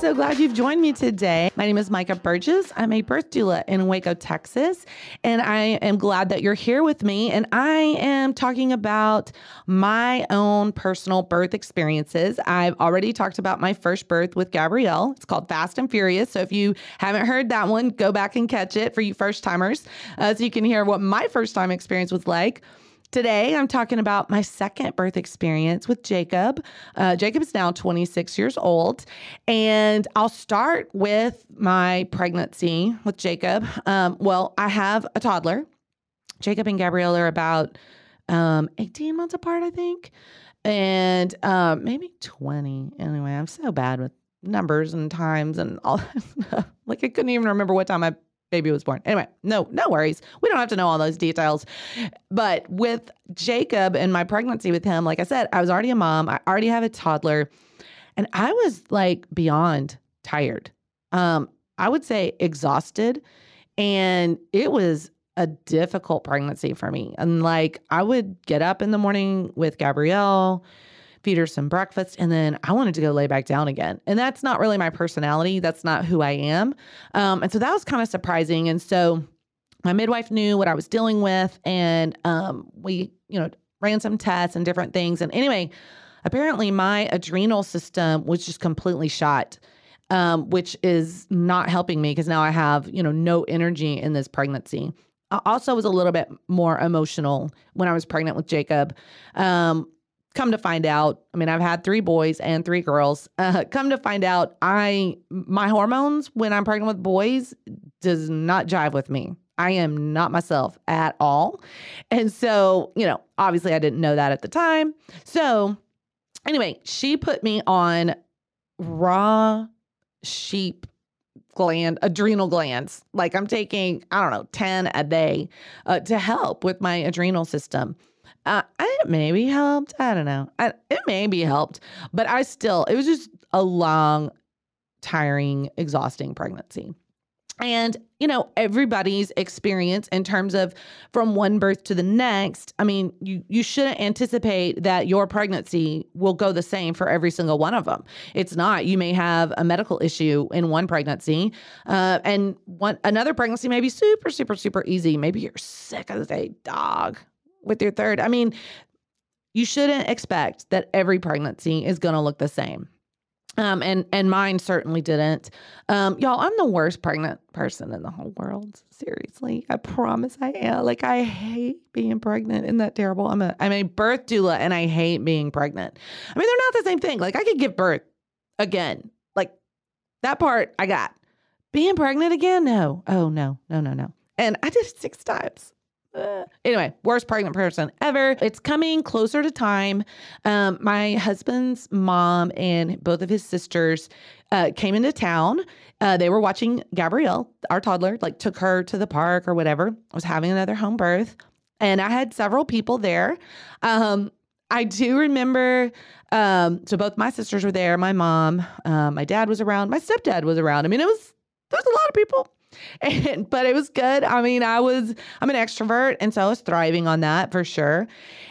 So glad you've joined me today. My name is Micah Burgess. I'm a birth doula in Waco, Texas, and I am glad that you're here with me. And I am talking about my own personal birth experiences. I've already talked about my first birth with Gabrielle. It's called Fast and Furious. So if you haven't heard that one, go back and catch it for you first timers uh, so you can hear what my first time experience was like. Today, I'm talking about my second birth experience with Jacob. Uh, Jacob is now 26 years old. And I'll start with my pregnancy with Jacob. Um, well, I have a toddler. Jacob and Gabrielle are about um, 18 months apart, I think, and um, maybe 20. Anyway, I'm so bad with numbers and times and all that stuff. Like, I couldn't even remember what time I baby was born. Anyway, no, no worries. We don't have to know all those details. But with Jacob and my pregnancy with him, like I said, I was already a mom. I already have a toddler. And I was like beyond tired. Um, I would say exhausted. And it was a difficult pregnancy for me. And like I would get up in the morning with Gabrielle feed her some breakfast, and then I wanted to go lay back down again. And that's not really my personality. That's not who I am. Um, and so that was kind of surprising. And so my midwife knew what I was dealing with, and um, we, you know, ran some tests and different things. And anyway, apparently my adrenal system was just completely shot. Um, which is not helping me because now I have, you know, no energy in this pregnancy. I also was a little bit more emotional when I was pregnant with Jacob. Um, come to find out, I mean, I've had three boys and three girls. Uh, come to find out, I my hormones when I'm pregnant with boys does not jive with me. I am not myself at all. And so, you know, obviously I didn't know that at the time. So, anyway, she put me on raw sheep gland, adrenal glands. Like I'm taking, I don't know, 10 a day uh, to help with my adrenal system. Uh, it maybe helped. I don't know. I, it maybe helped, but I still, it was just a long, tiring, exhausting pregnancy. And, you know, everybody's experience in terms of from one birth to the next, I mean, you, you shouldn't anticipate that your pregnancy will go the same for every single one of them. It's not. You may have a medical issue in one pregnancy, uh, and one another pregnancy may be super, super, super easy. Maybe you're sick as a dog with your third. I mean, you shouldn't expect that every pregnancy is going to look the same. Um, and and mine certainly didn't. Um, y'all, I'm the worst pregnant person in the whole world. Seriously, I promise I am. Like I hate being pregnant. Isn't that terrible? I'm a I'm a birth doula, and I hate being pregnant. I mean, they're not the same thing. Like I could give birth again. Like that part I got. Being pregnant again? No. Oh no, no, no, no. And I did it six times. Anyway, worst pregnant person ever. It's coming closer to time. Um, my husband's mom and both of his sisters uh, came into town. Uh, they were watching Gabrielle, our toddler, like took her to the park or whatever. I was having another home birth, and I had several people there. Um, I do remember. Um, so both my sisters were there. My mom, uh, my dad was around. My stepdad was around. I mean, it was there was a lot of people. And, but it was good. I mean, I was, I'm an extrovert. And so I was thriving on that for sure.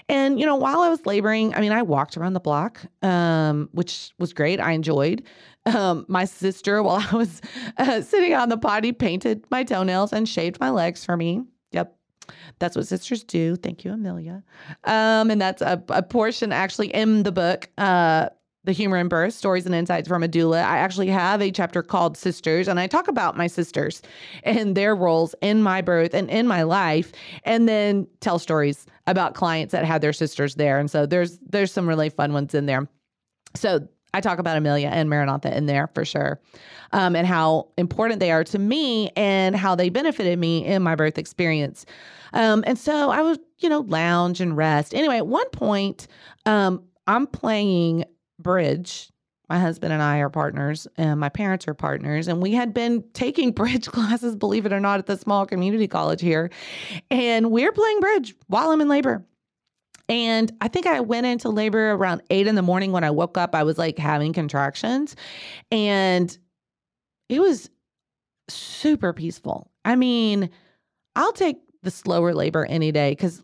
And, you know, while I was laboring, I mean, I walked around the block, um, which was great. I enjoyed. Um, my sister, while I was uh, sitting on the potty, painted my toenails and shaved my legs for me. Yep. That's what sisters do. Thank you, Amelia. Um, and that's a, a portion actually in the book. Uh, the Humor in Birth Stories and Insights from a Doula. I actually have a chapter called Sisters, and I talk about my sisters and their roles in my birth and in my life, and then tell stories about clients that had their sisters there. And so there's there's some really fun ones in there. So I talk about Amelia and Maranatha in there for sure, um, and how important they are to me and how they benefited me in my birth experience. Um, and so I was, you know, lounge and rest. Anyway, at one point, um, I'm playing bridge. My husband and I are partners, and my parents are partners. And we had been taking bridge classes, believe it or not, at the small community college here. And we're playing bridge while I'm in labor. And I think I went into labor around eight in the morning. When I woke up, I was like having contractions. And it was super peaceful. I mean, I'll take the slower labor any day because,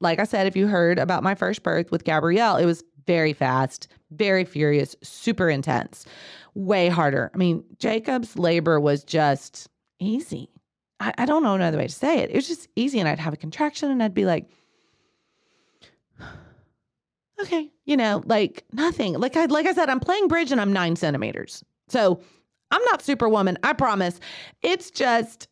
like I said, if you heard about my first birth with Gabrielle, it was very fast, very furious, super intense, way harder. I mean, Jacob's labor was just easy. I, I don't know another way to say it. It was just easy. And I'd have a contraction and I'd be like, okay, you know, like nothing. Like I like I said, I'm playing bridge and I'm nine centimeters. So I'm not superwoman, I promise. It's just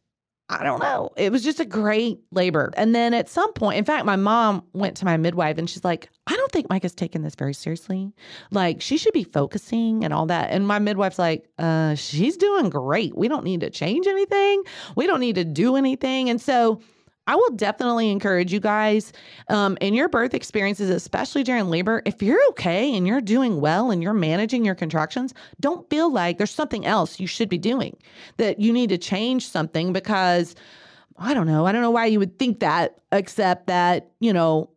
I don't know. It was just a great labor. And then at some point, in fact, my mom went to my midwife and she's like, I don't think Micah's taking this very seriously. Like, she should be focusing and all that. And my midwife's like, uh, she's doing great. We don't need to change anything. We don't need to do anything. And so I will definitely encourage you guys um, in your birth experiences, especially during labor, if you're okay and you're doing well and you're managing your contractions, don't feel like there's something else you should be doing, that you need to change something because I don't know. I don't know why you would think that, except that, you know,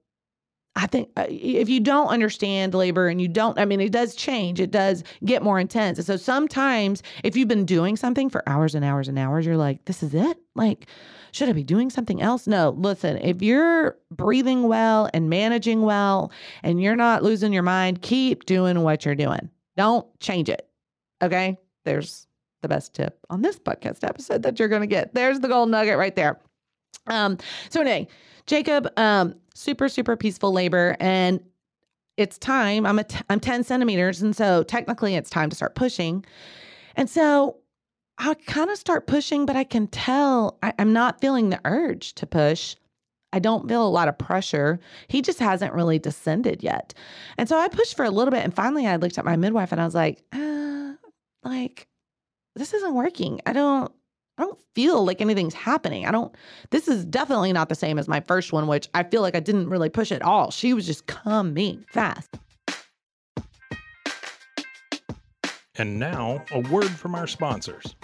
I think uh, if you don't understand labor and you don't, I mean, it does change, it does get more intense. And so sometimes if you've been doing something for hours and hours and hours, you're like, this is it? Like, should I be doing something else? No, listen, if you're breathing well and managing well and you're not losing your mind, keep doing what you're doing. Don't change it. Okay. There's the best tip on this podcast episode that you're going to get. There's the gold nugget right there. Um, so anyway, Jacob, um, super, super peaceful labor. And it's time. I'm a t- I'm 10 centimeters. And so technically it's time to start pushing. And so I kind of start pushing, but I can tell I, am not feeling the urge to push. I don't feel a lot of pressure. He just hasn't really descended yet. And so I pushed for a little bit. And finally, I looked at my midwife and I was like, uh, like, this isn't working. I don't. I don't feel like anything's happening. I don't, this is definitely not the same as my first one, which I feel like I didn't really push at all. She was just coming fast. And now, a word from our sponsors.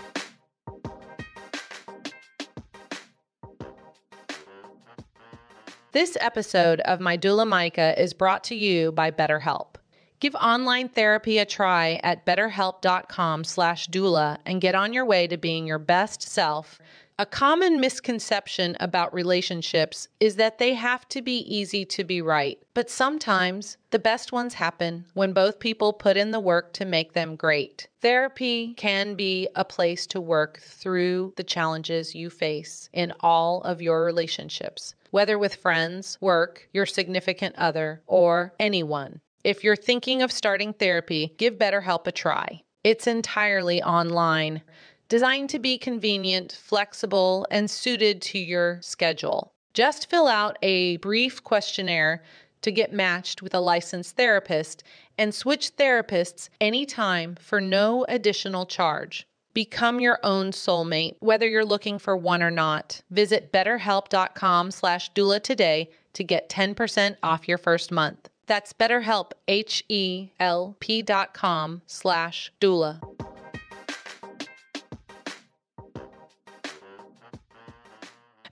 This episode of My Doula Micah is brought to you by BetterHelp. Give online therapy a try at betterhelp.com slash doula and get on your way to being your best self. A common misconception about relationships is that they have to be easy to be right, but sometimes the best ones happen when both people put in the work to make them great. Therapy can be a place to work through the challenges you face in all of your relationships whether with friends, work, your significant other, or anyone. If you're thinking of starting therapy, give BetterHelp a try. It's entirely online, designed to be convenient, flexible, and suited to your schedule. Just fill out a brief questionnaire to get matched with a licensed therapist and switch therapists anytime for no additional charge. Become your own soulmate, whether you're looking for one or not. Visit betterhelp.com slash doula today to get 10% off your first month. That's betterhelp, H-E-L-P dot com slash doula.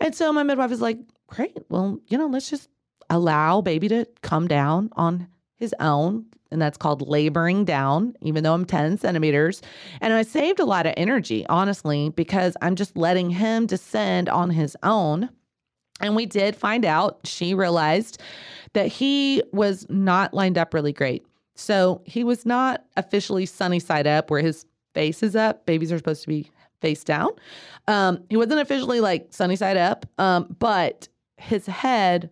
And so my midwife is like, great. Well, you know, let's just allow baby to come down on his own and that's called laboring down, even though I'm 10 centimeters. And I saved a lot of energy, honestly, because I'm just letting him descend on his own. And we did find out, she realized that he was not lined up really great. So he was not officially sunny side up where his face is up. Babies are supposed to be face down. Um, he wasn't officially like sunny side up, um, but his head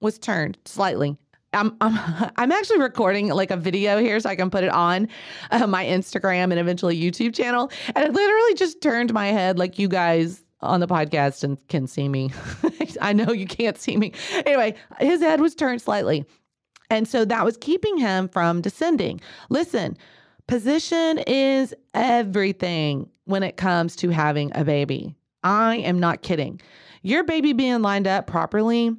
was turned slightly I'm, I'm I'm actually recording like a video here so I can put it on uh, my Instagram and eventually YouTube channel. And it literally just turned my head like you guys on the podcast and can see me. I know you can't see me. Anyway, his head was turned slightly. And so that was keeping him from descending. Listen, position is everything when it comes to having a baby. I am not kidding. Your baby being lined up properly,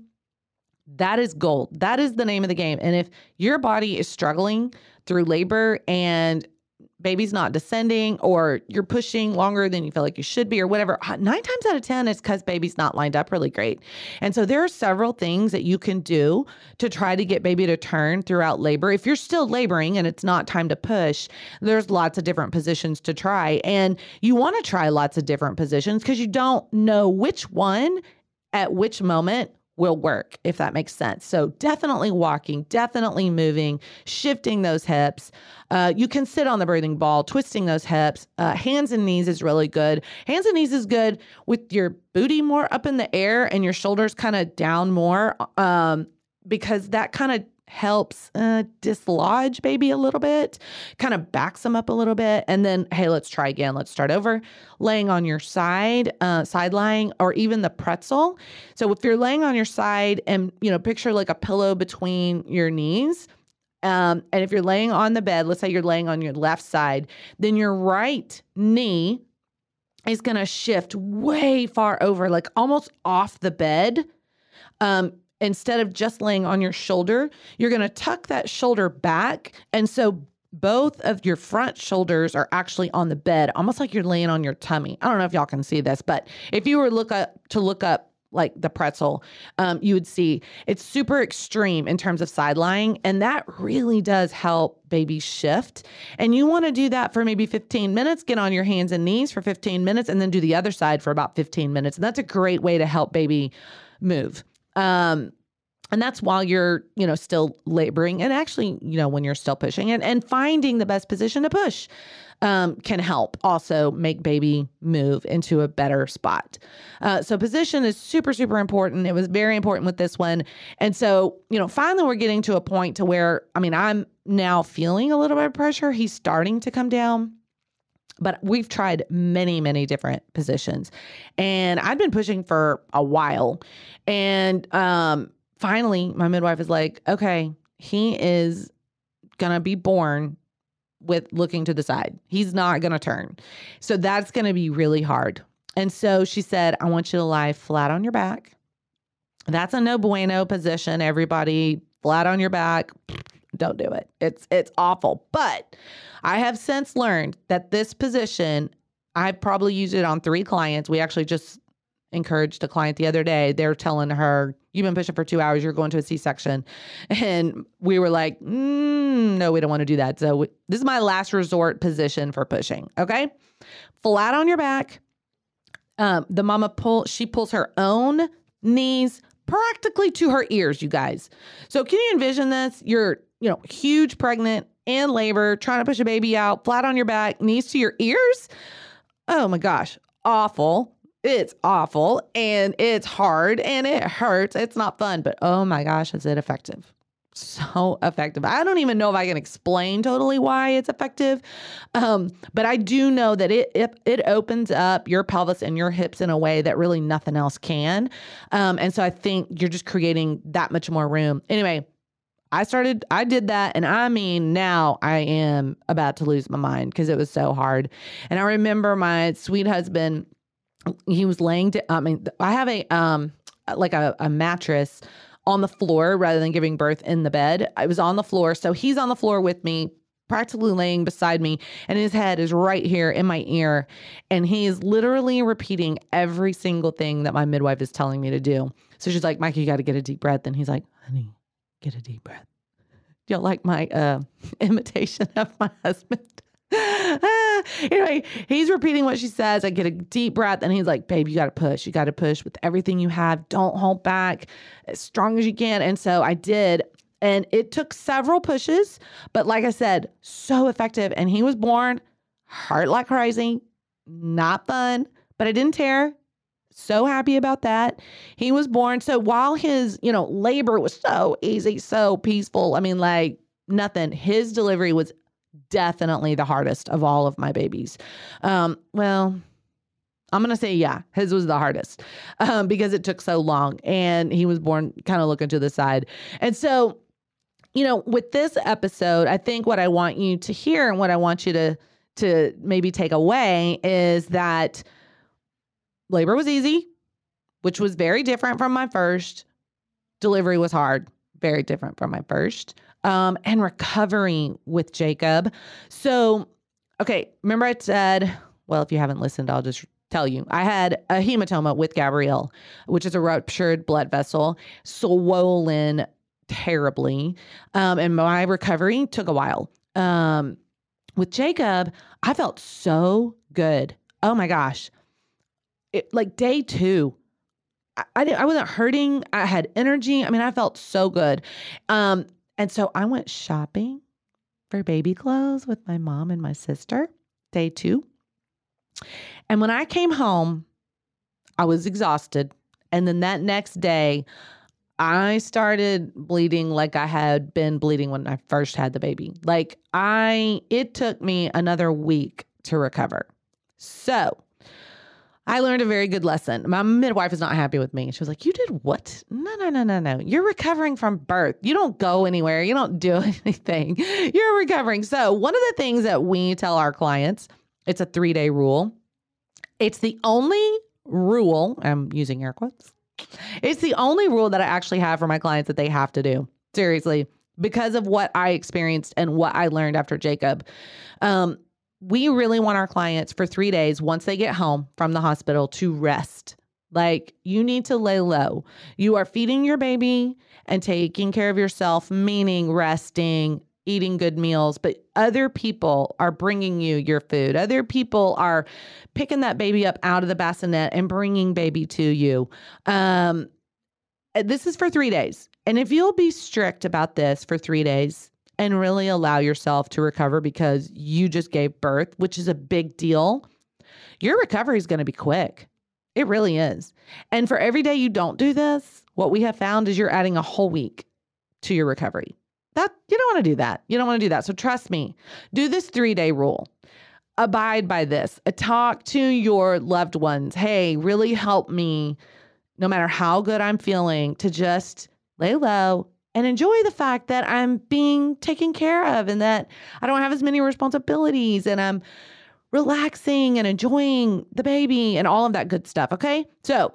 that is gold. That is the name of the game. And if your body is struggling through labor and baby's not descending or you're pushing longer than you feel like you should be or whatever, uh, nine times out of 10, it's because baby's not lined up really great. And so there are several things that you can do to try to get baby to turn throughout labor. If you're still laboring and it's not time to push, there's lots of different positions to try. And you want to try lots of different positions because you don't know which one at which moment will work, if that makes sense. So, definitely walking, definitely moving, shifting those hips. Uh, you can sit on the breathing ball, twisting those hips. Uh, hands and knees is really good. Hands and knees is good with your booty more up in the air and your shoulders kind of down more um, because that kind of helps uh, dislodge baby a little bit, kind of backs them up a little bit. And then, hey, let's try again. Let's start over. Laying on your side, uh, side lying, or even the pretzel. So if you're laying on your side and, you know, picture like a pillow between your knees. Um, and if you're laying on the bed, let's say you're laying on your left side, then your right knee is going to shift way far over, like almost off the bed. Um, instead of just laying on your shoulder, you're going to tuck that shoulder back. And so both of your front shoulders are actually on the bed, almost like you're laying on your tummy. I don't know if y'all can see this, but if you were look up to look up like the pretzel, um, you would see it's super extreme in terms of side lying. And that really does help baby shift. And you want to do that for maybe 15 minutes, get on your hands and knees for 15 minutes, and then do the other side for about 15 minutes. And that's a great way to help baby move. Um, and that's while you're, you know, still laboring and actually, you know, when you're still pushing and, and finding the best position to push um, can help also make baby move into a better spot. Uh, so position is super, super important. It was very important with this one. And so, you know, finally we're getting to a point to where, I mean, I'm now feeling a little bit of pressure. He's starting to come down but we've tried many many different positions. And i've been pushing for a while. And um finally my midwife is like okay he is gonna be born with looking to the side. He's not gonna turn. So that's gonna be really hard. And so she said i want you to lie flat on your back. That's a no bueno position. Everybody flat on your back don't do it. It's it's awful. But I have since learned that this position, I've probably used it on three clients. We actually just encouraged a client the other day. They're telling her, You've been pushing for two hours, you're going to a C section. And we were like, mm, No, we don't want to do that. So we, this is my last resort position for pushing. Okay. Flat on your back. Um, the mama pull, she pulls her own knees practically to her ears, you guys. So can you envision this? You're you know, huge pregnant and labor, trying to push a baby out, flat on your back, knees to your ears. Oh my gosh, awful. It's awful and it's hard and it hurts. It's not fun, but oh my gosh, is it effective? So effective. I don't even know if I can explain totally why it's effective, um, but I do know that it, it, it opens up your pelvis and your hips in a way that really nothing else can. Um, and so I think you're just creating that much more room. Anyway, I started, I did that. And I mean, now I am about to lose my mind because it was so hard. And I remember my sweet husband, he was laying, to, I mean, I have a, um, like a, a mattress on the floor rather than giving birth in the bed. I was on the floor. So he's on the floor with me, practically laying beside me, and his head is right here in my ear. And he is literally repeating every single thing that my midwife is telling me to do. So she's like, Mike, you got to get a deep breath. And he's like, honey, get a deep breath. Y'all like my uh, imitation of my husband? anyway, he's repeating what she says. I get a deep breath, and he's like, Babe, you got to push. You got to push with everything you have. Don't hold back as strong as you can. And so I did. And it took several pushes, but like I said, so effective. And he was born heart like crazy, not fun, but I didn't tear. So happy about that. He was born. So while his, you know, labor was so easy, so peaceful, I mean, like nothing, his delivery was definitely the hardest of all of my babies. Um, well, I'm going to say, yeah, his was the hardest um, because it took so long and he was born kind of looking to the side. And so you know, with this episode, I think what I want you to hear and what I want you to to maybe take away is that labor was easy, which was very different from my first. Delivery was hard, very different from my first. Um, and recovery with Jacob. So, okay, remember I said, well, if you haven't listened, I'll just tell you. I had a hematoma with Gabrielle, which is a ruptured blood vessel, swollen terribly. Um, and my recovery took a while. Um, with Jacob, I felt so good. Oh my gosh. It, like day two, I, I, I wasn't hurting. I had energy. I mean, I felt so good. Um, and so I went shopping for baby clothes with my mom and my sister, day two. And when I came home, I was exhausted. And then that next day, I started bleeding like I had been bleeding when I first had the baby. Like I it took me another week to recover. So, I learned a very good lesson. My midwife is not happy with me. She was like, You did what? No, no, no, no, no. You're recovering from birth. You don't go anywhere. You don't do anything. You're recovering. So, one of the things that we tell our clients, it's a three day rule. It's the only rule, I'm using air quotes. It's the only rule that I actually have for my clients that they have to do. Seriously, because of what I experienced and what I learned after Jacob. Um, we really want our clients for three days once they get home from the hospital to rest. Like you need to lay low. You are feeding your baby and taking care of yourself, meaning resting, eating good meals, but other people are bringing you your food. Other people are picking that baby up out of the bassinet and bringing baby to you. Um, this is for three days. And if you'll be strict about this for three days, and really allow yourself to recover because you just gave birth, which is a big deal, your recovery is going to be quick. It really is. And for every day you don't do this, what we have found is you're adding a whole week to your recovery. That you don't want to do that. You don't want to do that. So trust me. Do this 3-day rule. Abide by this. Talk to your loved ones. Hey, really help me no matter how good I'm feeling to just lay low, and enjoy the fact that I'm being taken care of and that I don't have as many responsibilities and I'm relaxing and enjoying the baby and all of that good stuff. Okay. So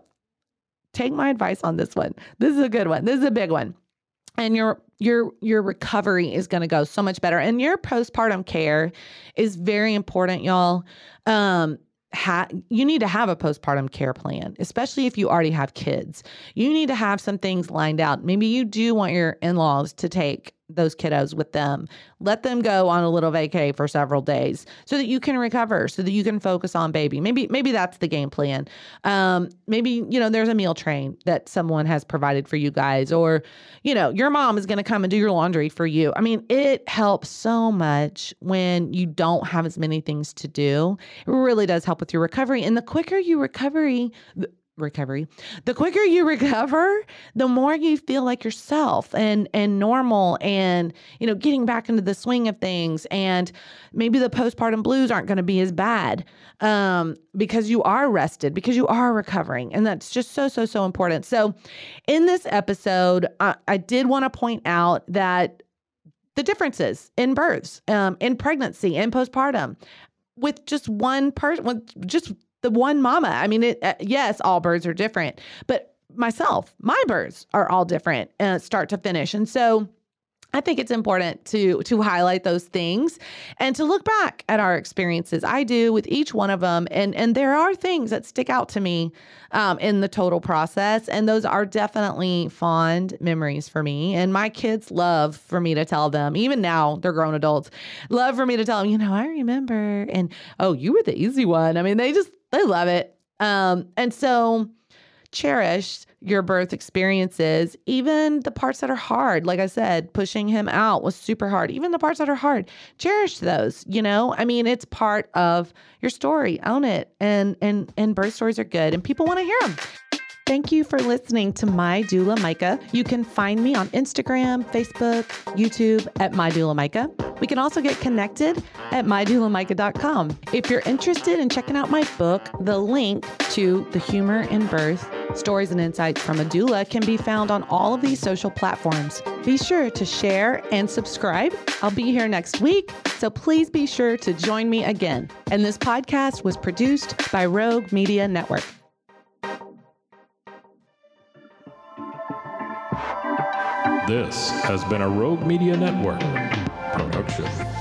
take my advice on this one. This is a good one. This is a big one. And your your your recovery is going to go so much better and your postpartum care is very important y'all um ha- you need to have a postpartum care plan, especially if you already have kids. You need to have some things lined out. Maybe you do want your in laws to take those kiddos with them. Let them go on a little vacay for several days so that you can recover, so that you can focus on baby. Maybe maybe that's the game plan. Um, maybe you know there's a meal train that someone has provided for you guys, or you know your mom is going to come and do your laundry for you. I mean, it helps so much when you don't have as many things to do. It really does help with your recovery, and the quicker you recovery, recovery the quicker you recover the more you feel like yourself and and normal and you know getting back into the swing of things. And maybe the postpartum blues aren't going to be as bad um, because you are rested because you are recovering. And that's just so so so important. So in this episode i, I did want to point out that the differences in births um, in pregnancy and postpartum with just one person with just the one mama. I mean, it, uh, yes, all birds are different, but myself, my birds are all different, uh, start to finish. And so, I think it's important to to highlight those things and to look back at our experiences. I do with each one of them, and and there are things that stick out to me um, in the total process, and those are definitely fond memories for me. And my kids love for me to tell them, even now they're grown adults, love for me to tell them, you know, I remember, and oh, you were the easy one. I mean, they just they love it. Um, and so cherish your birth experiences, even the parts that are hard. Like I said, pushing him out was super hard. Even the parts that are hard, cherish those. You know, I mean, it's part of your story. Own it, and and and birth stories are good, and people want to hear them. Thank you for listening to My Doula Micah. You can find me on Instagram, Facebook, YouTube at My Doula Micah. We can also get connected at mydoulamicah.com. If you're interested in checking out my book, the link to The Humor in Birth Stories and Insights from a Doula can be found on all of these social platforms. Be sure to share and subscribe. I'll be here next week, so please be sure to join me again. And this podcast was produced by Rogue Media Network. This has been a Rogue Media Network production.